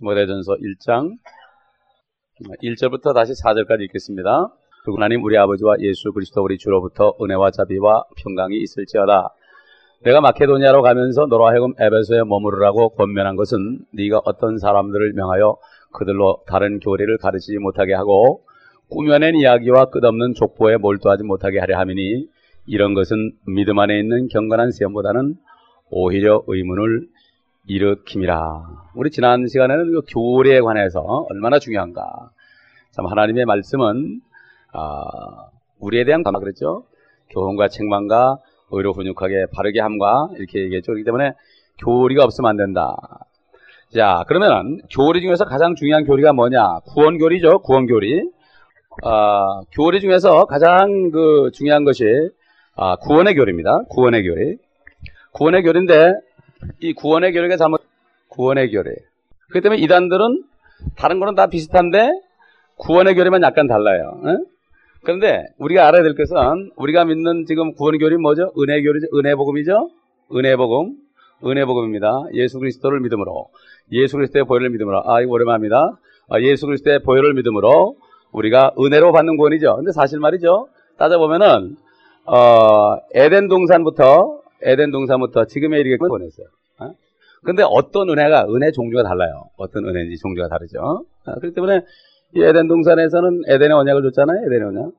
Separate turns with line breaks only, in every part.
모대전서 1장 1절부터 다시 4절까지 읽겠습니다. 그 하나님 우리 아버지와 예수 그리스도 우리 주로부터 은혜와 자비와 평강이 있을지어다. 내가 마케도니아로 가면서 하여금 에베소에 머무르라고 권면한 것은 네가 어떤 사람들을 명하여 그들로 다른 교리를 가르치지 못하게 하고 꾸며낸 이야기와 끝없는 족보에 몰두하지 못하게 하려 함이니 이런 것은 믿음 안에 있는 경건한 시험보다는 오히려 의문을 일으킴이라. 우리 지난 시간에는 그 교리에 관해서 얼마나 중요한가. 참 하나님의 말씀은 아, 우리에 대한 감화 그랬죠. 교훈과 책망과 의로 훈육하게 바르게 함과 이렇게 얘기했죠. 그렇기 때문에 교리가 없으면 안 된다. 자, 그러면 교리 중에서 가장 중요한 교리가 뭐냐? 구원 교리죠. 구원 교리. 아, 교리 중에서 가장 그 중요한 것이 아, 구원의 교리입니다. 구원의 교리. 구원의 교리인데 이 구원의 교리가 잘못 구원의 교리. 그렇기 때문에 이단들은 다른 거는 다 비슷한데 구원의 교리만 약간 달라요. 에? 그런데 우리가 알아야 될 것은 우리가 믿는 지금 구원의 교리 뭐죠? 은혜 교리죠. 은혜 복음이죠. 은혜 복음. 은혜 복음입니다. 예수 그리스도를 믿음으로 예수 그리스도의 보혈을 믿음으로 아 이거 오랜만입니다. 아, 예수 그리스도의 보혈을 믿음으로 우리가 은혜로 받는 구원이죠. 근데 사실 말이죠. 따져보면은 어, 에덴 동산부터 에덴 동산부터 지금에 이르게 보냈어요. 어? 근데 어떤 은혜가 은혜 종류가 달라요. 어떤 은혜인지 종류가 다르죠. 아, 그렇기 때문에 이 에덴 동산에서는 에덴의 언약을 줬잖아요. 에덴의 언약.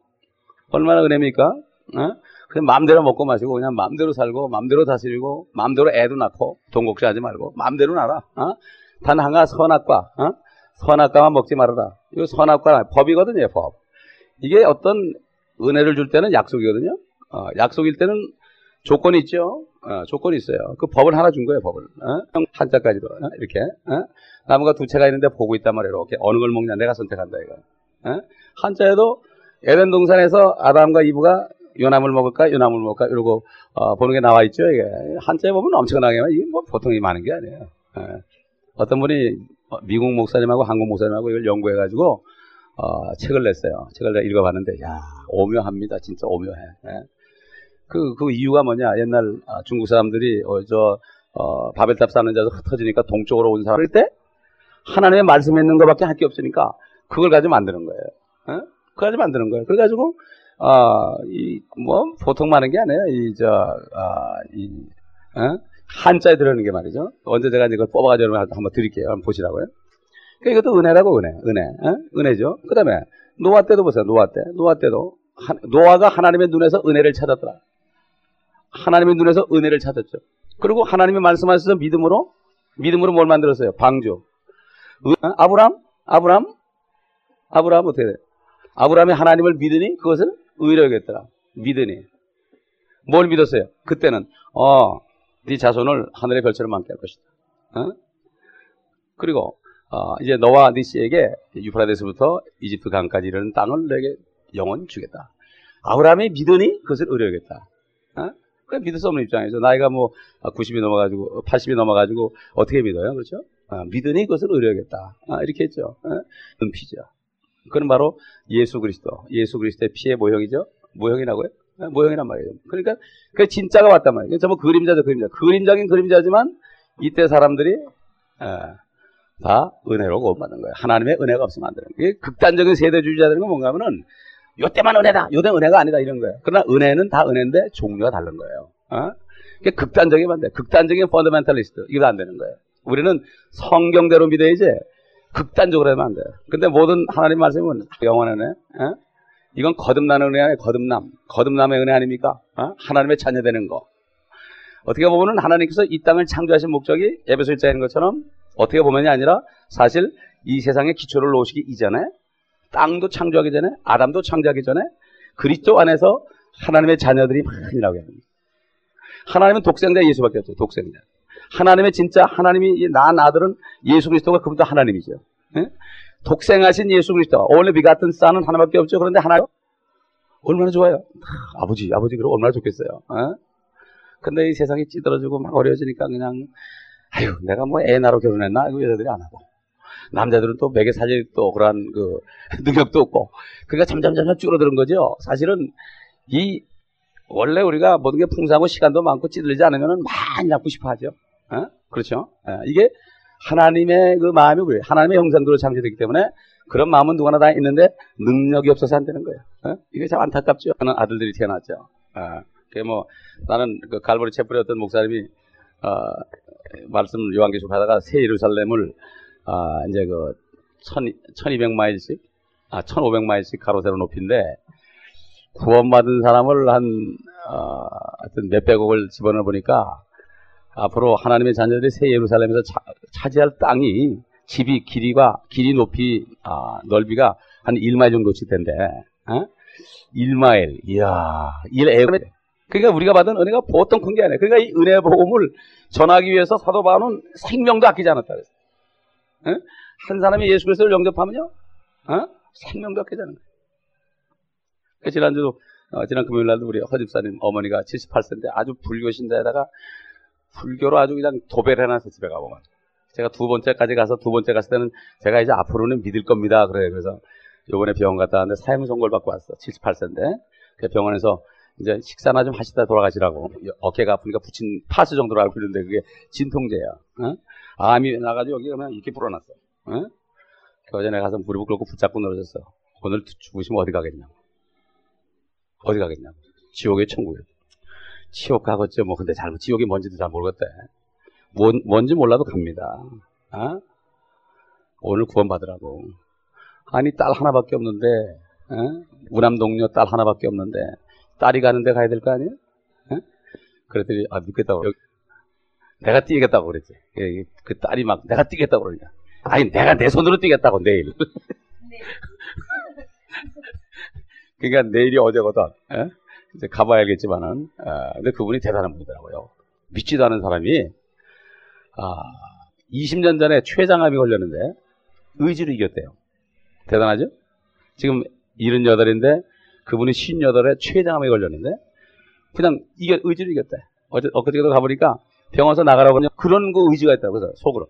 얼마나 은혜입니까? 어? 그냥 마음대로 먹고 마시고 그냥 마음대로 살고 마음대로 다스리고 마음대로 애도 낳고 돈 걱정하지 말고 마음대로 나라. 어? 단 하나 선악과 어? 선악과만 먹지 말아라. 이거 선악과 법이거든요. 법. 이게 어떤 은혜를 줄 때는 약속이거든요. 어, 약속일 때는 조건이 있죠. 어, 조건이 있어요. 그 법을 하나 준 거예요. 법을. 어? 한자까지도 어? 이렇게 어? 나무가 두 채가 있는데 보고 있단 말이에요. 이렇게 어느 걸 먹냐 내가 선택한다 이거. 어? 한자에도 에덴 동산에서 아담과 이브가 요나물 먹을까 요나물 먹을까 이러고 어, 보는 게 나와 있죠. 이게 한자에 보면 엄청나게 이게 뭐 보통이 많은 게 아니에요. 예. 어떤 분이 미국 목사님하고 한국 목사님하고 이걸 연구해가지고 어, 책을 냈어요. 책을 읽어봤는데 야 오묘합니다. 진짜 오묘해. 예. 그, 그 이유가 뭐냐? 옛날 아, 중국 사람들이 어, 저 어, 바벨탑 쌓는 자도 흩어지니까 동쪽으로 온 사람일 때 하나님의 말씀에 있는 것밖에 할 게 없으니까 그걸 가지고 만드는 거예요. 어? 그걸 가지고 만드는 거예요. 그래가지고 아, 이, 뭐, 보통 많은 게 아니에요. 이, 저, 아, 이, 어? 한자에 들어가는 게 말이죠. 언제 제가 이걸 뽑아가지고 한번 드릴게요. 한번 보시라고요. 그러니까 이것도 은혜라고, 은혜. 은혜. 어? 은혜죠. 그 다음에, 노아 때도 보세요. 노아 때. 노아 때도. 하, 노아가 하나님의 눈에서 은혜를 찾았더라. 하나님의 눈에서 은혜를 찾았죠. 그리고 하나님이 말씀하셔서 믿음으로, 믿음으로 뭘 만들었어요? 어? 아브람? 아브람? 아브람 어떻게 돼? 아브람이 하나님을 믿으니 그것을 의로 여겼더라. 믿으니. 뭘 믿었어요? 그때는 어, 네 자손을 하늘의 별처럼 많게 할 것이다. 어? 그리고 어, 이제 너와 네 씨에게 유프라데스부터 이집트 강까지 이르는 땅을 내게 영원 주겠다. 아브라함이 믿으니 그것을 여겼다. 어? 그 믿을 수 없는 입장에서 나이가 뭐 90이 넘어가지고 80이 넘어가지고 어떻게 믿어요, 그렇죠? 어, 믿으니 그것을 여겼다. 어, 이렇게 했죠. 어? 은피죠. 그건 바로 예수 그리스도, 예수 그리스도의 피의 모형이죠. 모형이라고요? 모형이란 말이에요. 그러니까 그 진짜가 왔단 말이에요. 전부 그림자죠, 그림자. 그림자긴 그림자지만 이때 사람들이 에, 다 은혜로 구원받는 거예요. 하나님의 은혜가 없으면 안 되는 거예요. 극단적인 세대주의자들은 뭔가 하면은 요때만 은혜다, 요때 은혜가 아니다 이런 거예요. 그러나 은혜는 다 은혜인데 종류가 다른 거예요. 어? 극단적이면 안 돼. 극단적인 펀더멘탈리스트 이거 안 되는 거예요. 우리는 성경대로 믿어야지 극단적으로 하면 안 돼요. 근데 모든 하나님 말씀은 은혜. 어? 이건 거듭나는 은혜 아니에요. 거듭남. 거듭남의 은혜 아닙니까? 어? 하나님의 자녀 되는 거. 어떻게 보면은 하나님께서 이 땅을 창조하신 목적이 에베소 1장에 있는 것처럼 어떻게 보면이 아니라 사실 이 세상에 기초를 놓으시기 이전에 땅도 창조하기 전에 아담도 창조하기 전에 그리스도 안에서 하나님의 자녀들이 많이라고 합니다. 하나님은 독생자 예수밖에 없어요. 독생자. 하나님의 진짜 하나님이 낳은 아들은 예수 그리스도가 그분도 하나님이죠. 예? 독생하신 예수 그리스도 원래 비 같은 쌍은 하나밖에 없죠. 그런데 하나요? 얼마나 좋아요. 아, 아버지, 아버지 그럼 얼마나 좋겠어요. 어? 근데 이 세상이 찌들어지고 막 어려워지니까 그냥 아유 내가 뭐 애 나로 결혼했나 이거 여자들이 안 하고 남자들은 또 매개 살릴 또 그러한 그 능력도 없고 그러니까 점점 점점 줄어드는 거죠. 사실은 이 원래 우리가 모든 게 풍성하고 시간도 많고 찌들리지 않으면 많이 낳고 싶어 하죠. 어? 그렇죠? 어, 이게 하나님의 그 마음이 그래요. 하나님의 형상대로 창조됐기 때문에 그런 마음은 누구나 다 있는데 능력이 없어서 안 되는 거예요. 어? 이게 참 안타깝죠. 하는 아들들이 태어났죠. 아, 그게 뭐 나는 그 갈보리 채플의 어떤 목사님이 어, 말씀 요한계시록 하다가 새 예루살렘을 아, 이제 그 천, 1200마일씩 아, 1500마일씩 가로세로 높인데 구원받은 사람을 한 어, 하여튼 몇백억을 집어넣어 보니까 앞으로 하나님의 자녀들이 새 예루살렘에서 차, 차지할 땅이 집이 길이가 길이 높이 아, 넓이가 한 1마일 정도씩 된대. 어? 1마일. 이야. 1에 그러니까 우리가 받은 은혜가 보통 큰 게 아니에요. 그러니까 이 은혜 복음을 전하기 위해서 사도 바울은 생명도 아끼지 않았다 그랬어요. 어? 한 사람이 예수 그리스도를 영접하면요. 어? 생명도 아끼지 않은 거예요. 그 지난주도 어, 지난 금요일 날도 우리 허집사님 어머니가 78세인데 아주 불교 신자에다가 불교로 아주 그냥 도배를 해놔서 집에 가보면 제가 두 번째까지 가서 두 번째 갔을 때는 제가 이제 앞으로는 믿을 겁니다. 그래 그래서 요번에 병원 갔다 왔는데 사형 선고를 받고 왔어. 78세인데 그 병원에서 이제 식사나 좀 하시다 돌아가시라고 어깨가 아프니까 붙인 파스 정도로 알고 있는데 그게 진통제야. 어? 암이 나가지고 여기 그러면 이렇게 불어났어. 어제 내가 가서 무릎을 꿇고 붙잡고 늘어졌어. 오늘 죽으시면 어디 가겠냐? 어디 가겠냐? 지옥에 천국에. 지옥 가겠죠. 뭐 근데 잘 지옥이 뭔지도 잘 모르겠대. 뭔, 뭔지 몰라도 갑니다. 어? 오늘 구원받으라고. 아니 딸 하나밖에 없는데 어? 우남 동료 딸 하나밖에 없는데 딸이 가는데 가야 될 거 아니에요? 어? 그랬더니 아 믿겠다고 내가 뛰겠다고 그랬지. 예, 그 딸이 막 내가 뛰겠다고 그러니까 아니 내가 내 손으로 뛰겠다고 내일. 그러니까 내일이 어제거든. 에? 이제 가봐야 알겠지만은, 어, 근데 그분이 대단한 분이더라고요. 믿지도 않은 사람이, 아, 20년 전에 췌장암이 걸렸는데, 의지로 이겼대요. 대단하죠? 지금 78인데, 그분이 58에 췌장암에 걸렸는데, 그냥 이게 의지로 이겼대. 어제, 엊그제도 가보니까, 병원에서 나가라고 하면 그런 그 의지가 있다고 그래서 속으로.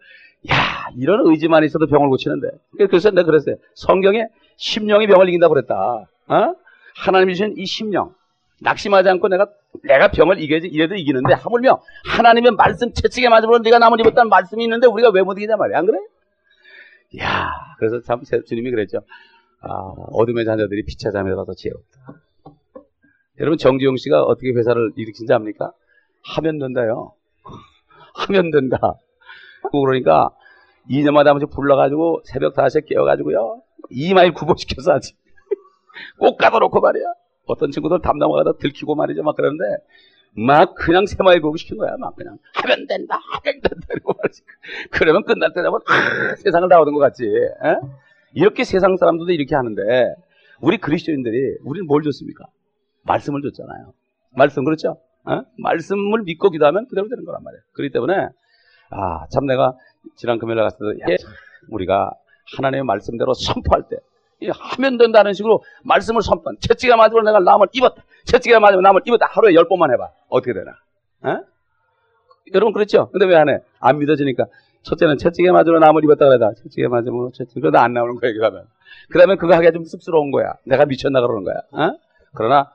야, 이런 의지만 있어도 병을 고치는데. 그래서 내가 그랬어요. 성경에 심령이 병을 이긴다고 그랬다. 어? 하나님이 주신 이 심령. 낙심하지 않고 내가 내가 병을 이겨야지 이래도 이기는데 하물며 하나님의 말씀 채찍에 맞으면 네가 남을 입었다는 말씀이 있는데 우리가 왜 못 이기냐 말이야 안 그래? 야 그래서 참 주님이 그랬죠 아, 어둠의 자녀들이 빛의 자녀가 더 지혜롭다 여러분 정지용 씨가 어떻게 회사를 일으킨지 압니까? 하면 된다요 하면 된다 그러니까 2년마다 한 번씩 불러가지고 새벽 5시에 깨워가지고요 2마일 구보시켜서 하지 꼭 가둬놓고 말이야 어떤 친구들 담 넘어가다 들키고 말이죠. 막 그러는데, 막 그냥 세마일 보고 시킨 거야. 막 그냥 하면 된다, 하면 된다. 이러고 말이지. 그러면 끝날 때 되면, 아, 세상을 다 얻은 것 같지. 에? 이렇게 세상 사람들도 이렇게 하는데, 우리 그리스도인들이, 우리는 뭘 줬습니까? 말씀을 줬잖아요. 말씀, 그렇죠? 에? 말씀을 믿고 기도하면 그대로 되는 거란 말이에요. 그렇기 때문에, 아, 참 내가 지난 금요일에 갔을 때, 우리가 하나님의 말씀대로 선포할 때, 하면 된다는 식으로 말씀을 선포한 채찍에 맞으면 내가 남을 입었다. 채찍에 맞으면 남을 입었다. 하루에 열 번만 해봐. 어떻게 되나? 에? 여러분 그렇죠? 근데 왜 안 해? 안 믿어지니까. 첫째는 채찍에 맞으면 남을 입었다 그러다. 채찍에 맞으면 채찍. 그러다 안 나오는 거야, 그러면. 그 다음에 그거 하기가 좀 쑥스러운 거야. 내가 미쳤나 그러는 거야. 에? 그러나,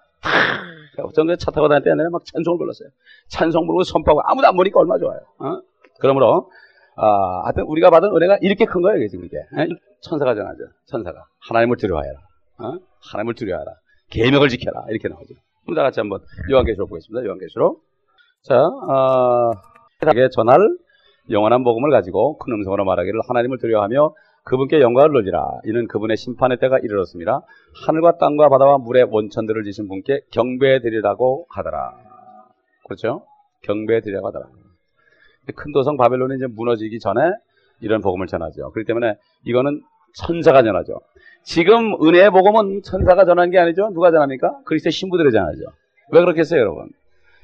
전에 차 타고 다닐 때 내가 막 찬송을 불렀어요. 찬송 부르고 선포하고 아무도 안 보니까 얼마 좋아요. 어? 그러므로, 아, 하여튼 우리가 받은 은혜가 이렇게 큰 거예요, 지금 이게. 에? 천사가 전하죠. 천사가. 하나님을 두려워하라. 어? 하나님을 두려워하라. 계명을 지켜라. 이렇게 나오죠. 그럼 다 같이 한번 요한계시록 보겠습니다. 요한계시록. 자, 어, 에게 전할 영원한 복음을 가지고 큰 음성으로 말하기를 하나님을 두려워하며 그분께 영광을 돌리라. 이는 그분의 심판의 때가 이르렀습니다. 하늘과 땅과 바다와 물의 원천들을 지신 분께 경배 드리라고 하더라. 그렇죠? 경배 드리라고 하더라. 큰 도성 바벨론이 이제 무너지기 전에 이런 복음을 전하죠. 그렇기 때문에 이거는 천사가 전하죠. 지금 은혜의 복음은 천사가 전한 게 아니죠. 누가 전합니까? 그리스도의 신부들이 전하죠. 왜 그렇겠어요, 여러분?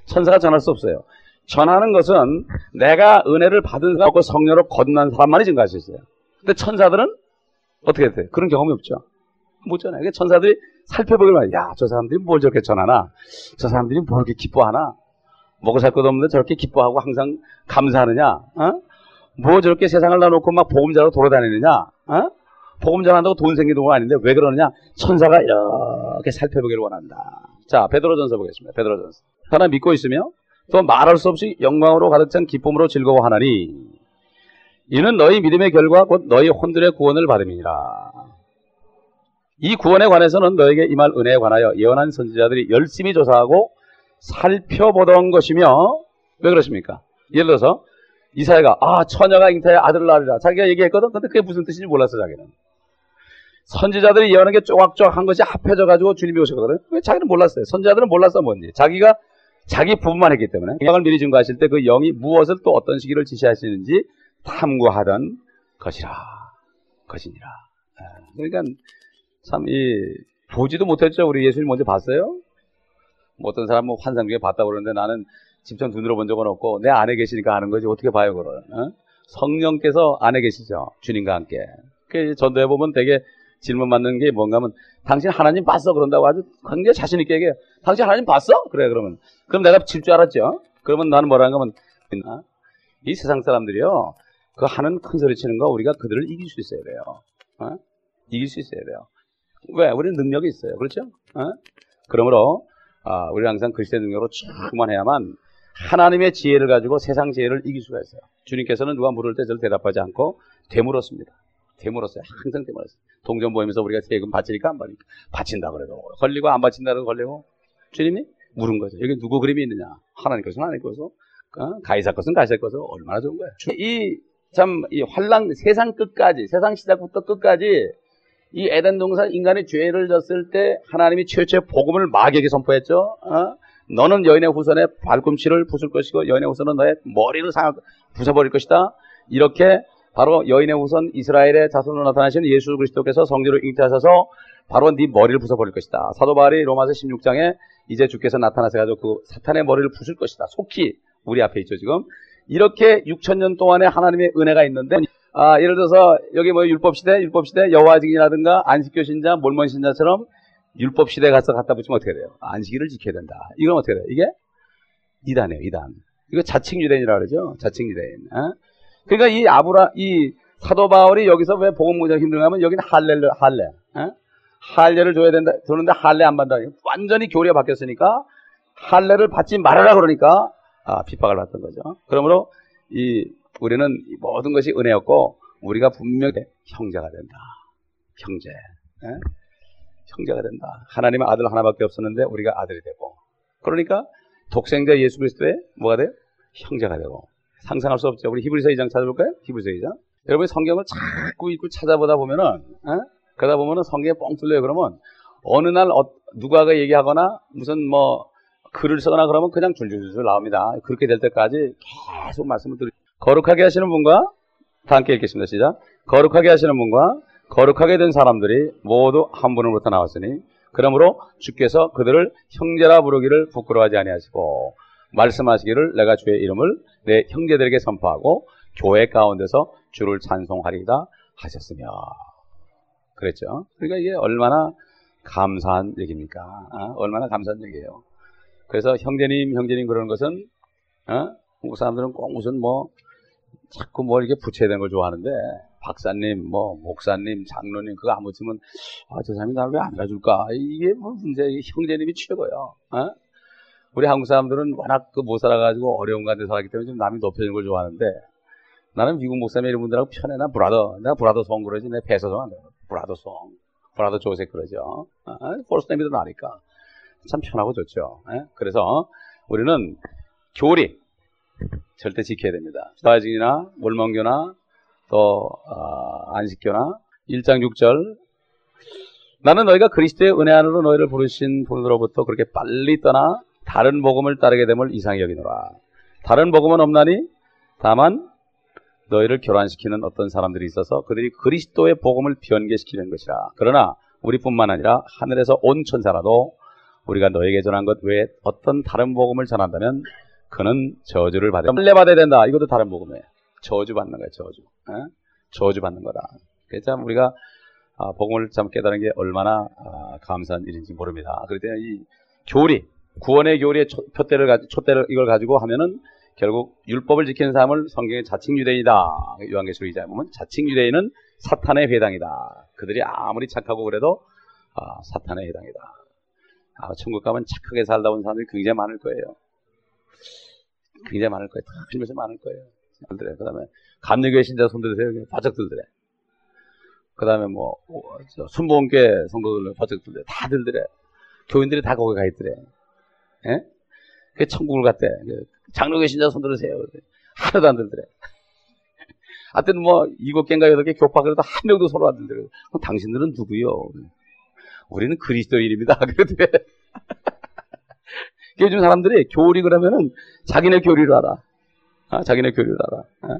천사가 전할 수 없어요. 전하는 것은 내가 은혜를 받은 사람과 성령으로 거듭난 사람만이 증가할 수 있어요. 근데 천사들은 어떻게 돼요? 그런 경험이 없죠. 못 전해요. 천사들이 살펴보기를 말이야. 야, 저 사람들이 뭘 저렇게 전하나? 저 사람들이 뭘 이렇게 기뻐하나? 먹고 살 것도 없는데 저렇게 기뻐하고 항상 감사하느냐? 어? 뭐 저렇게 세상을 놔놓고 막 전하고 돌아다니느냐? 어? 복음 전한다고 돈 생기는 건 아닌데 왜 그러느냐? 천사가 이렇게 살펴보기를 원한다. 자, 베드로전서 보겠습니다. 베드로전서. 하나 믿고 있으며 또 말할 수 없이 영광으로 가득 찬 기쁨으로 즐거워하나니 이는 너희 믿음의 결과 곧 너희 혼들의 구원을 받음이니라. 이 구원에 관해서는 너에게 임할 은혜에 관하여 예언한 선지자들이 열심히 조사하고 살펴보던 것이며 왜 그러십니까? 예를 들어서 이사야가 아 처녀가 잉태에 아들을 낳으리라 자기가 얘기했거든. 근데 그게 무슨 뜻인지 몰랐어 자기는. 선지자들이 예언한 게 쪼각쪼각한 것이 합해져 가지고 주님이 오셨거든. 왜 자기는 몰랐어요. 선지자들은 몰랐어 뭔지. 자기가 자기 부분만 했기 때문에 영을 미리 증거하실 때 그 영이 무엇을 또 어떤 시기를 지시하시는지 탐구하던 것이라 것이니라. 아, 그러니까 참 이 보지도 못했죠. 우리 예수님 먼저 봤어요. 뭐 어떤 사람은 환상 중에 봤다고 그러는데 나는 직접 눈으로 본 적은 없고 내 안에 계시니까 아는 거지. 어떻게 봐요 그걸? 어? 성령께서 안에 계시죠. 주님과 함께. 그 전도해 보면 되게 질문 받는 게 뭔가 하면 당신 하나님 봤어? 그런다고 아주 굉장히 자신 있게 얘기해요. 당신 하나님 봤어? 그래 그러면. 그럼 내가 질 줄 알았죠? 그러면 나는 뭐라는 거면 이 세상 사람들이요 그 하는 큰 소리 치는 거 우리가 그들을 이길 수 있어야 돼요 어? 이길 수 있어야 돼요 왜 우리는 능력이 있어요 그렇죠 어? 그러므로 아, 우리는 항상 글씨의 능력으로 충만해야만 하나님의 지혜를 가지고 세상 지혜를 이길 수가 있어요. 주님께서는 누가 물을 때 저를 대답하지 않고 되물었습니다. 되물었어요. 항상 되물었어요. 동전 보이면서 우리가 세금 바치니까 안 받으니까 바친다 그래도 걸리고 안 바친다 그래도 걸리고 주님이 물은 거죠. 여기 누구 그림이 있느냐? 하나님 것은 하나님 것은 어? 가이사 것은 가이사 것은 얼마나 좋은 거예요. 이 참 이 환란 세상 끝까지 세상 시작부터 끝까지 이 에덴 동산 인간의 죄를 졌을 때 하나님이 최초의 복음을 마귀에게 선포했죠. 어? 너는 여인의 후손의 발꿈치를 부술 것이고 여인의 후손은 너의 머리를 상하, 부숴버릴 것이다. 이렇게 바로 여인의 후손 이스라엘의 자손으로 나타나시는 예수 그리스도께서 성지로 잉태하셔서 바로 네 머리를 부숴버릴 것이다. 사도 바울이 로마서 16장에 이제 주께서 나타나셔가지고 그 사탄의 머리를 부술 것이다. 속히 우리 앞에 있죠 지금. 이렇게 6천년 동안의 하나님의 은혜가 있는데 아, 예를 들어서 여기 뭐 율법 시대, 율법 시대 여호와 증이라든가 안식교 신자, 몰몬 신자처럼 율법 시대에 가서 갖다 붙이면 어떻게 돼요? 안식일을 지켜야 된다. 이건 어떻게 돼요? 이게 이단이에요, 이단. 이거 자칭 유대인이라 그러죠. 자칭 유대인. 어? 그러니까 이 아브라 이 사도 바울이 여기서 왜 복음 무장 힘들어하면 여기는 할례를 할례. 어? 할례를 줘야 된다. 그런데 할례 안 받다. 완전히 교리가 바뀌었으니까 할례를 받지 말아라 그러니까 아, 핍박을 받던 거죠. 그러므로 이 우리는 모든 것이 은혜였고 우리가 분명히 형제가 된다. 형제. 에? 형제가 된다. 하나님의 아들 하나밖에 없었는데 우리가 아들이 되고. 그러니까 독생자 예수 그리스도의 뭐가 돼요? 형제가 되고. 상상할 수 없죠. 우리 히브리서 2장 찾아볼까요? 히브리서 2장. 여러분 성경을 자꾸 읽고 찾아보다 보면은 에? 그러다 보면은 성경에 뻥 뚫려요. 그러면 어느 날 어, 누가가 얘기하거나 무슨 뭐 글을 쓰거나 그러면 그냥 줄줄줄 나옵니다. 그렇게 될 때까지 계속 말씀을 드리 거룩하게 하시는 분과 다 함께 읽겠습니다. 시작. 거룩하게 하시는 분과 거룩하게 된 사람들이 모두 한 분으로부터 나왔으니 그러므로 주께서 그들을 형제라 부르기를 부끄러워하지 아니하시고 말씀하시기를 내가 주의 이름을 내 형제들에게 선포하고 교회 가운데서 주를 찬송하리다 하셨으며 그랬죠. 그러니까 이게 얼마나 감사한 얘기입니까? 어? 얼마나 감사한 얘기예요. 그래서 형제님, 형제님 그러는 것은 어? 한국 사람들은 꼭 무슨 뭐 자꾸 뭐 이렇게 붙여야 되는 걸 좋아하는데 박사님, 뭐 목사님, 장로님 그거 안 붙이면 아, 저 사람이 나를 왜 안 가줄까? 이게 뭐 문제, 형제님이 최고요. 어? 우리 한국 사람들은 워낙 그 못 살아가지고 어려운 가운데 살았기 때문에 좀 남이 높여주는 걸 좋아하는데 나는 미국 목사님 이런 분들하고 편해. 나 브라더. 내가 브라더 송 그러지. 내 배서송 안 돼. 브라더 송. 브라더 조색 그러죠. 아, 포스트네미도 나니까. 참 편하고 좋죠. 에? 그래서 우리는 교리 절대 지켜야 됩니다. 사회증이나 몰몬교나 또 어, 안식교나 1장 6절 나는 너희가 그리스도의 은혜 안으로 너희를 부르신 분으로부터 그렇게 빨리 떠나 다른 복음을 따르게 됨을 이상히 여기노라. 다른 복음은 없나니 다만 너희를 교란시키는 어떤 사람들이 있어서 그들이 그리스도의 복음을 변개시키는 것이라. 그러나 우리뿐만 아니라 하늘에서 온 천사라도 우리가 너에게 전한 것 외에 어떤 다른 복음을 전한다면 그는 저주를 받아. 빨래 받아야 된다. 이것도 다른 복음이에요. 저주 받는 거예요. 저주. 에? 저주 받는 거다. 그래서 우리가 아, 복음을 참 깨달은 게 얼마나 아, 감사한 일인지 모릅니다. 그럴 때이 교리, 구원의 교리의 초, 표대를 가지, 촛대를 이걸 가지고 하면은 결국 율법을 지키는 사람을 성경의 자칭 유대인이다. 요한계시록 2장에 보면 자칭 유대인은 사탄의 회당이다. 그들이 아무리 착하고 그래도 아, 사탄의 회당이다. 아, 천국 가면 착하게 살다 온 사람들이 굉장히 많을 거예요. 굉장히 많을 거예요. 틀림없이 많을 거예요. 그 다음에 감리교회 신자 손 들으세요. 바짝 들더래. 그 다음에 뭐, 순복음교회 성도들 바짝 들더래. 다 들더래. 교인들이 다 거기 가 있더래. 예? 그 천국을 갔대. 장로교 신자 손 들으세요. 하나도 안 들더래. 하여튼 뭐, 일곱 개인가 여덟 개 교파그래도 한 명도 서로 안 들더래. 그럼 당신들은 누구요? 우리는 그리스도인입니다. 그러더래. 요즘 사람들이 교리 그러면은 자기네 교리를 알아. 어? 자기네 교리를 알아. 어?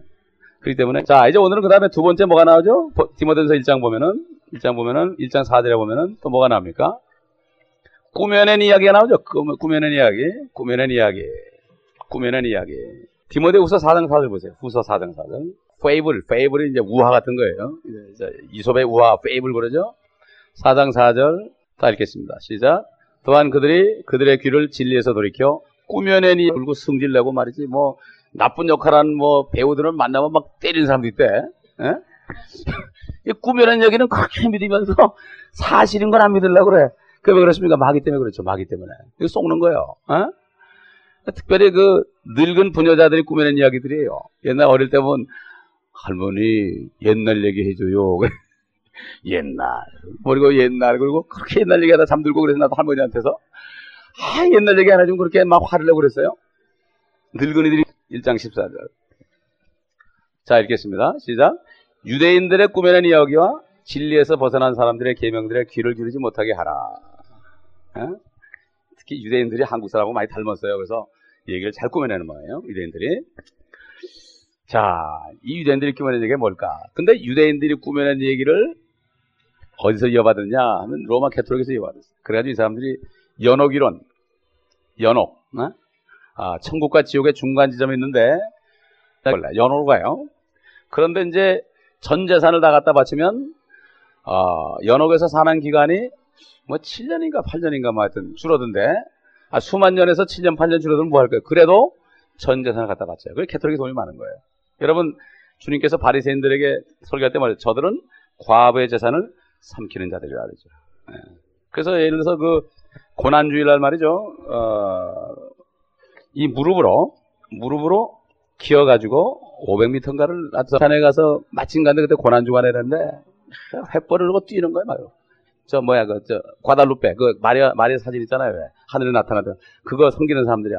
그렇기 때문에 자 이제 오늘은 그 다음에 두 번째 뭐가 나오죠? 디모데서 1장 보면은 1장 보면은 1장 4절에 보면은 또 뭐가 나옵니까? 꾸며낸 이야기가 나오죠. 꾸며낸 이야기, 꾸며낸 이야기, 꾸며낸 이야기. 디모데 후서 4장 4절 보세요. 후서 4장 4절. fable, fable이 이제 우화 같은 거예요. 이제 이솝의 우화, fable 그러죠. 4장 4절 다 읽겠습니다. 시작. 또한 그들이 그들의 귀를 진리에서 돌이켜 꾸며내니 울고 승질내고 말이지 뭐 나쁜 역할한 뭐 배우들을 만나면 막 때리는 사람도 있대. 예? 꾸며낸 얘기는 그렇게 믿으면서 사실인 건안 믿으려고 그래. 그왜 그렇습니까? 마귀 때문에 그렇죠. 마귀 때문에. 이거 속는 거예요. 어? 특별히 그 늙은 부녀자들이 꾸며낸 이야기들이에요. 옛날 어릴 때 보면 할머니 옛날 얘기 해줘요. 옛날. 그리고 옛날. 그리고 그렇게 옛날 얘기하다 잠들고 그래서 나도 할머니한테서 아, 옛날 얘기 하나 좀 그렇게 막 화를 내고 그랬어요. 늙은이들이 1장 14절. 자, 읽겠습니다. 시작. 유대인들의 꾸며낸 이야기와 진리에서 벗어난 사람들의 계명들의 귀를 기르지 못하게 하라. 어? 특히 유대인들이 한국 사람하고 많이 닮았어요. 그래서 얘기를 잘 꾸며내는 거예요. 유대인들이. 자, 이 유대인들이 꾸며낸 얘기가 뭘까? 근데 유대인들이 꾸며낸 얘기를 어디서 이어받았냐 하면 로마 캐톨릭에서 이어받았어요. 그래가지고 이 사람들이 연옥이론, 연옥, 어? 아, 천국과 지옥의 중간 지점이 있는데 연옥으로 가요. 그런데 이제 전 재산을 다 갖다 바치면 어, 연옥에서 사는 기간이 뭐 7년인가 8년인가 뭐 하여튼 줄어든데 아, 수만 년에서 7년 8년 줄어들면 뭐 할 거예요? 그래도 전 재산을 갖다 바쳐요. 그게 캐톨릭이 돈이 많은 거예요. 여러분 주님께서 바리새인들에게 설교할 때 말이죠. 저들은 과부의 재산을 삼키는 자들이라 그러죠. 예. 그래서 예를 들어서 그 고난주일날 말이죠. 어, 이 무릎으로 무릎으로 기어가지고 500m인가를 산에 가서 마침 갔는데 그때 고난주가 내렸는데 횃불을 들고 뛰는 거예요, 말요. 저 뭐야 그 저 과달루페 그 마리아 마리아 사진 있잖아요, 왜 하늘에 나타나던 그거 섬기는 사람들이야.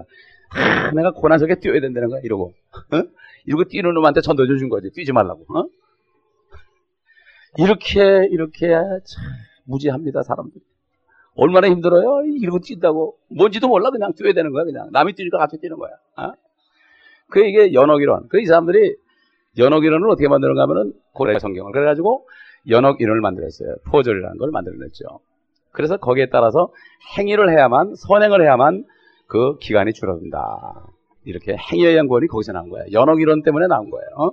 아, 내가 고난석에 뛰어야 된다는 거야, 이러고. 어? 이러고 뛰는 놈한테 전도 준 거지, 뛰지 말라고. 어? 이렇게 이렇게 참 무지합니다, 사람들. 얼마나 힘들어요? 이러고 뛴다고. 뭔지도 몰라, 그냥 뛰어야 되는 거야, 그냥. 남이 뛰니까 같이 뛰는 거야. 어? 그 이게 연옥이론. 그이 사람들이 연옥이론을 어떻게 만드는가 하면은 고래 성경을. 그래가지고 연옥이론을 만들었어요. 포절이라는 걸 만들어냈죠. 그래서 거기에 따라서 행위를 해야만, 선행을 해야만 그 기간이 줄어든다. 이렇게 행위에 의한 구원이 거기서 나온 거예요. 연옥이론 때문에 나온 거예요. 어?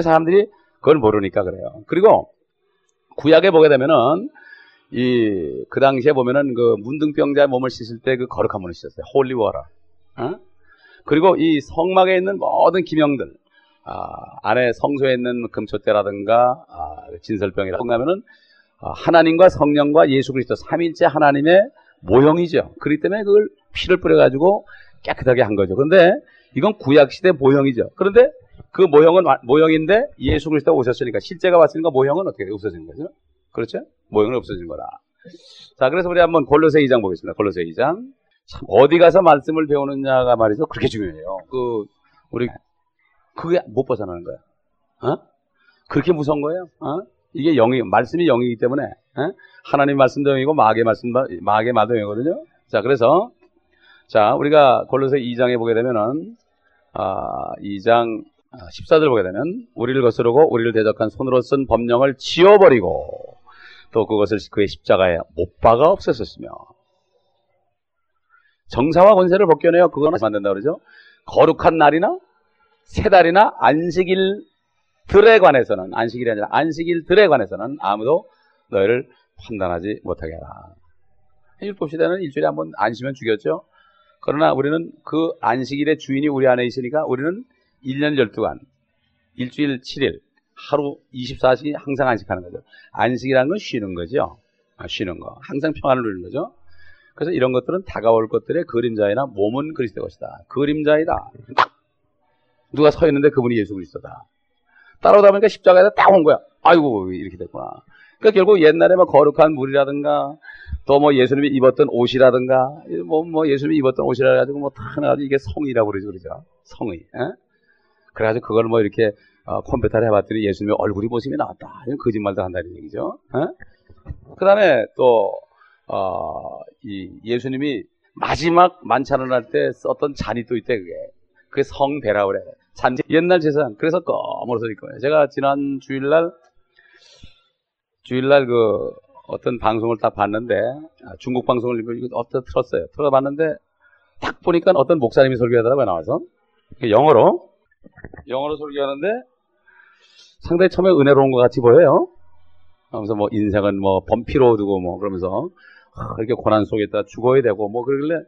사람들이 그걸 모르니까 그래요. 그리고 구약에 보게 되면은 이 그 당시에 보면은 그 문둥병자의 몸을 씻을 때 그 거룩한 물을 씻었어요. 홀리워라. 어? 그리고 이 성막에 있는 모든 기명들 아, 안에 성소에 있는 금초대라든가 아, 진설병이라든가 하면은 아, 하나님과 성령과 예수 그리스도 삼일째 하나님의 모형이죠. 그렇기 때문에 그걸 피를 뿌려가지고 깨끗하게 한 거죠. 그런데 이건 구약 시대 모형이죠. 그런데 그 모형은 모형인데 예수 그리스도가 오셨으니까 실제가 왔으니까 모형은 어떻게 없어지는 거죠? 그렇죠? 모형은 없어진 거다. 자, 그래서 우리 한번 골로새 2장 보겠습니다. 골로새 2장. 참 어디 가서 말씀을 배우느냐가 말이죠. 그렇게 중요해요. 그 우리 그게 못 벗어나는 거야. 어? 그렇게 무서운 거예요. 어? 이게 영이 말씀이 영이기 때문에 어? 하나님 말씀도 영이고 마귀의 말씀 마귀의 말도 영이거든요. 자, 그래서 자, 우리가 골로새 2장에 보게 되면은 아, 2장 14절 보게 되면 우리를 거스르고 우리를 대적한 손으로 쓴 법령을 지워버리고 또 그것을 그의 십자가에 못 박아 없애었으며 정사와 권세를 벗겨내어 그거는 만든다 그러죠. 거룩한 날이나 세 달이나 안식일들에 관해서는 안식일이 아니라 안식일들에 관해서는 아무도 너희를 판단하지 못하게 하라. 율법 시대는 일주일에 한 번 안시면 죽였죠. 그러나 우리는 그 안식일의 주인이 우리 안에 있으니까 우리는 1년 12간, 일주일 7일, 하루 24시간 항상 안식하는 거죠. 안식이라는 건 쉬는 거죠. 아, 쉬는 거. 항상 평안을 누리는 거죠. 그래서 이런 것들은 다가올 것들의 그림자이나 몸은 그리스도 것이다. 그림자이다. 누가 서 있는데 그분이 예수 그리스도다. 따라오다 보니까 십자가에다 딱 온 거야. 아이고, 이렇게 됐구나. 그러니까 결국 옛날에 뭐 거룩한 물이라든가 또 뭐 예수님이 입었던 옷이라든가 뭐, 뭐 예수님이 입었던 옷이라 가지고 뭐다 나가지고 이게 성이라고 그러죠. 그러죠. 성의. 에? 그래가지고 그걸 뭐 이렇게 어, 컴퓨터를 해봤더니 예수님의 얼굴이 모습이 나왔다. 이런 거짓말도 한다는 얘기죠. 그 다음에 또, 어, 이 예수님이 마지막 만찬을 할 때 썼던 잔이 또 있대, 그게. 그게 성배라 그래. 잔, 옛날 재산. 그래서 검으로 써질 거예요. 제가 지난 주일날, 주일날 그 어떤 방송을 딱 봤는데, 아, 중국 방송을 어떤 틀었어요. 틀어봤는데, 딱 보니까 어떤 목사님이 설교하더라고요, 나와서. 영어로. 영어로 설교하는데, 상당히 처음에 은혜로운 것 같이 보여요. 그러면서 뭐 인생은 뭐 범피로 두고 뭐 그러면서 이렇게 고난 속에 있다 죽어야 되고 뭐 그러길래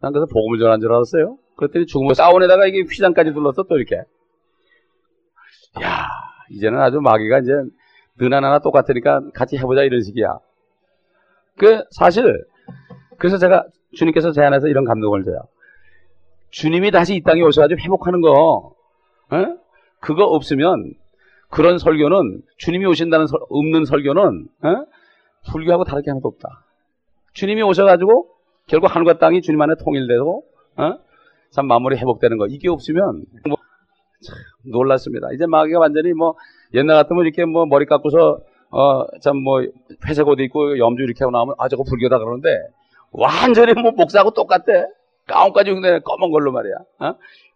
난 그래서 복음을 전한 줄 알았어요. 그랬더니 죽으면 사원에다가 이게 휘장까지 둘렀어 또 이렇게. 야 이제는 아주 마귀가 이제 늘 하나 똑같으니까 같이 해보자 이런 식이야. 그 사실 그래서 제가 주님께서 제 안에서 이런 감동을 줘요. 주님이 다시 이 땅에 오셔가지고 회복하는 거, 에? 그거 없으면 그런 설교는 주님이 오신다는 설, 없는 설교는 에? 불교하고 다를 게 하나도 없다. 주님이 오셔가지고 결국 하늘과 땅이 주님 안에 통일되고 에? 참 마무리 회복되는 거 이게 없으면 뭐, 참 놀랐습니다. 이제 마귀가 완전히 뭐 옛날 같으면 이렇게 뭐 머리 깎고서 어 참 뭐 회색 옷 입고 염주 이렇게 하고 나오면 아 저거 불교다 그러는데 완전히 뭐 목사하고 똑같대. 가운까지 근데 검은 걸로 말이야. 어?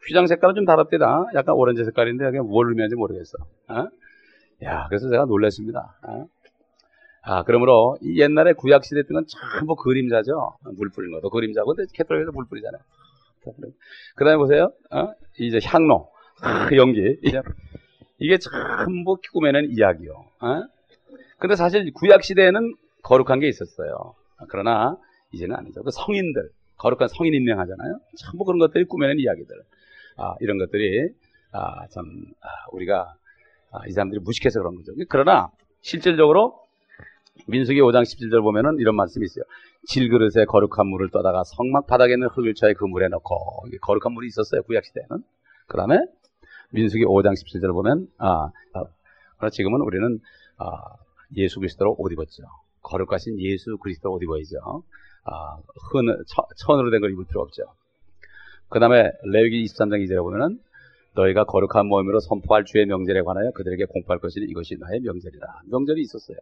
휘장 색깔은 좀 다릅니다. 약간 오렌지 색깔인데 그게 뭘 의미하는지 모르겠어. 어? 야, 그래서 제가 놀랐습니다. 어? 아, 그러므로 이 옛날에 구약 시대 때는 전부 그림자죠. 물 뿌리는 것도 그림자고, 근데 캐톨릭에서 물 뿌리잖아요. 그 다음에 보세요. 어? 이제 향로, 아, 연기. 이게 전부 꾸며낸 이야기요. 어? 근데 사실 구약 시대에는 거룩한 게 있었어요. 그러나 이제는 아니죠. 그 성인들, 거룩한 성인 임명하잖아요. 전부 그런 것들이 꾸며낸 이야기들. 아, 이런 것들이 아, 참 아, 우리가 아, 이 사람들이 무식해서 그런 거죠. 그러나 실질적으로 민수기 5장 17절 보면은 이런 말씀이 있어요. 질그릇에 거룩한 물을 떠다가 성막 바닥에 있는 흙을 쳐에 그 물에 넣고 거룩한 물이 있었어요. 구약 시대에는. 그 다음에 민수기 5장 17절 보면 아, 아 지금은 우리는 아, 예수 그리스도로 옷 입었죠. 거룩하신 예수 그리스도 옷 입어야죠. 아, 흔, 천으로 된 걸 입을 필요 없죠. 그 다음에 레위기 23장 2절에 보면은 너희가 거룩한 모임으로 선포할 주의 명절에 관하여 그들에게 공포할 것이니 이것이 나의 명절이다. 명절이 있었어요.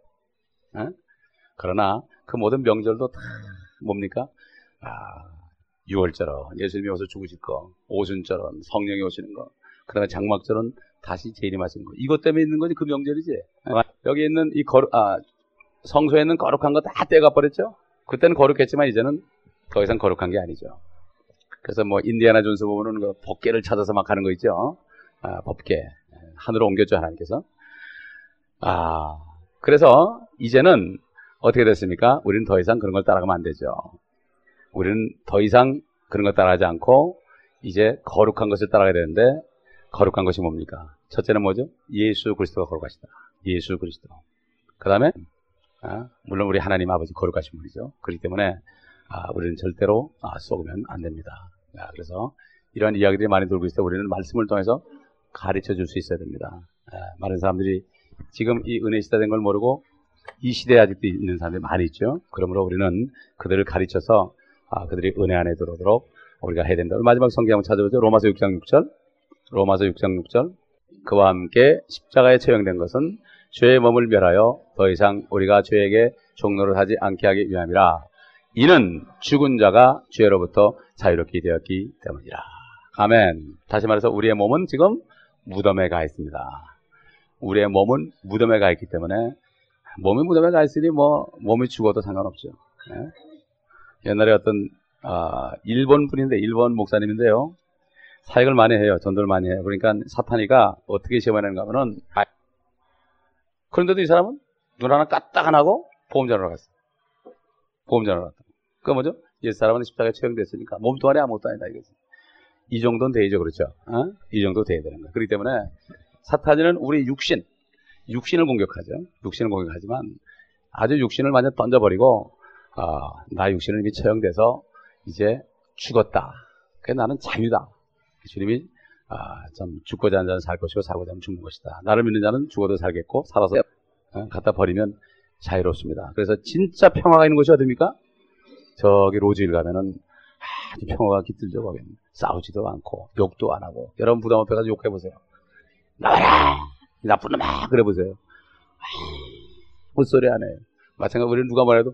에? 그러나 그 모든 명절도 다 뭡니까? 아, 6월절은 예수님이 오서 죽으실 거, 오순절은 성령이 오시는 거, 그 다음에 장막절은 다시 재림하시는 거. 이것 때문에 있는 거지 그 명절이지. 여기 있는 이 거룩, 아, 성소에 있는 거룩한 거 다 떼가 버렸죠? 그때는 거룩했지만 이제는 더 이상 거룩한 게 아니죠. 그래서 뭐 인디아나 존스 보면은 그 법계를 찾아서 막 하는 거 있죠. 아, 법계 하늘로 옮겼죠 하나님께서. 아 그래서 이제는 어떻게 됐습니까? 우리는 더 이상 그런 걸 따라가면 안 되죠. 우리는 더 이상 그런 걸 따라하지 않고 이제 거룩한 것을 따라가야 되는데 거룩한 것이 뭡니까? 첫째는 뭐죠? 예수 그리스도가 거룩하시다. 예수 그리스도. 그 다음에 아, 물론 우리 하나님 아버지 거룩하신 분이죠. 그렇기 때문에 아, 우리는 절대로 아, 쏘으면 안 됩니다. 아, 그래서 이러한 이야기들이 많이 돌고 있을 때 우리는 말씀을 통해서 가르쳐 줄 수 있어야 됩니다. 아, 많은 사람들이 지금 이 은혜 시대 된 걸 모르고 이 시대에 아직도 있는 사람들이 많이 있죠. 그러므로 우리는 그들을 가르쳐서 아, 그들이 은혜 안에 들어오도록 우리가 해야 된다. 마지막 성경 한번 찾아보죠. 로마서 6장 6절. 로마서 6장 6절. 그와 함께 십자가에 처형된 것은 죄의 몸을 멸하여 더 이상 우리가 죄에게 종로를 하지 않게 하기 위함이라. 이는 죽은 자가 죄로부터 자유롭게 되었기 때문이라. 아멘. 다시 말해서 우리의 몸은 지금 무덤에 가 있습니다. 우리의 몸은 무덤에 가 있기 때문에 몸이 무덤에 가 있으니 뭐 몸이 죽어도 상관없죠. 네? 옛날에 어떤 아, 일본 분인데 일본 목사님인데요. 사역을 많이 해요. 전도를 많이 해요. 그러니까 사탄이가 어떻게 시험하는가 하면은 그런데도 이 사람은 눈 하나 까딱 안 하고 보험자로 갔어. 보험자로 갔다. 그 뭐죠? 옛 사람은 십자가에 처형됐으니까 몸뚱 아래 아무것도 아니다 이거지. 이 정도는 되죠, 그렇죠? 어? 이 정도 돼야 되는 거예요. 그렇기 때문에 사탄은 우리 육신, 육신을 공격하죠. 육신을 공격하지만 아주 육신을 완전 던져버리고 어, 나 육신은 이미 처형돼서 이제 죽었다. 그래 나는 자유다. 주님이 아, 참 죽고자 하는 자는 살 것이고 살고자 하면 죽는 것이다. 나를 믿는 자는 죽어도 살겠고 살아서 어, 갖다 버리면 자유롭습니다. 그래서 진짜 평화가 있는 곳이 어딥니까? 저기 로즈일 가면은 아주 평화가 깃들죠. 거기는 싸우지도 않고 욕도 안 하고 여러분 부담 앞에 가서 욕해 보세요. 나와라 이 나쁜 놈아 그래 보세요. 무소리 안 해요. 마찬가지로 우리는 누가 말해도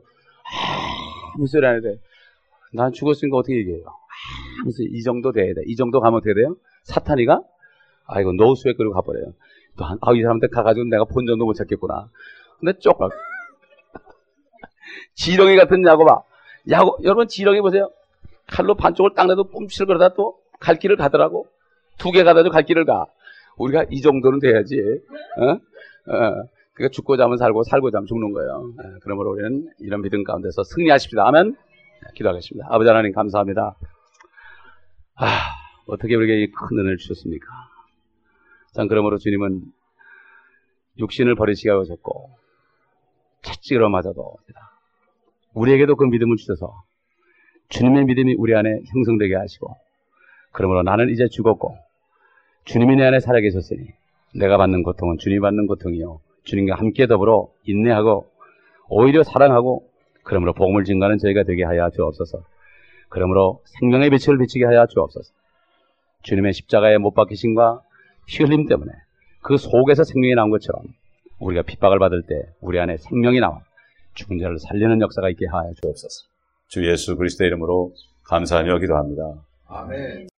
무소리 안 해도 돼. 난 죽었으니까 어떻게 얘기해요? 무슨 이 정도 돼야 돼. 이 정도 가면 어떻게 돼요? 사탄이가 아 이거 노스웨 그리고 가버려요. 또 한, 아, 이 사람한테 가가지고 내가 본전도 못 찾겠구나. 근데 조금 지렁이 같은 야구 봐. 야구 여러분 지렁이 보세요. 칼로 반쪽을 딱 내도 뽐치를 그러다 또 갈 길을 가더라고. 두 개 가다도 갈 길을 가. 우리가 이 정도는 돼야지. 어? 어. 그러니까 죽고자 하면 살고 살고자 하면 죽는 거예요. 어, 그러므로 우리는 이런 믿음 가운데서 승리하십시다. 아멘. 기도하겠습니다. 아버지 하나님 감사합니다. 아, 어떻게 우리에게 이큰 은혜를 주셨습니까? 참 그러므로 주님은 육신을 버리시게 하셨고 채찍으로 맞아도 우리에게도 그 믿음을 주셔서 주님의 믿음이 우리 안에 형성되게 하시고 그러므로 나는 이제 죽었고 주님이 내 안에 살아계셨으니 내가 받는 고통은 주님이 받는 고통이요 주님과 함께 더불어 인내하고 오히려 사랑하고 그러므로 복음을 증가하는 저희가 되게 하여 주옵소서. 그러므로 생명의 빛을 비치게 하여 주옵소서. 주님의 십자가에 못 박히심과 피 흘림 때문에 그 속에서 생명이 나온 것처럼 우리가 핍박을 받을 때 우리 안에 생명이 나와 죽은 자를 살리는 역사가 있게 하여 주옵소서. 주 예수 그리스도의 이름으로 감사하며 기도합니다.
아멘.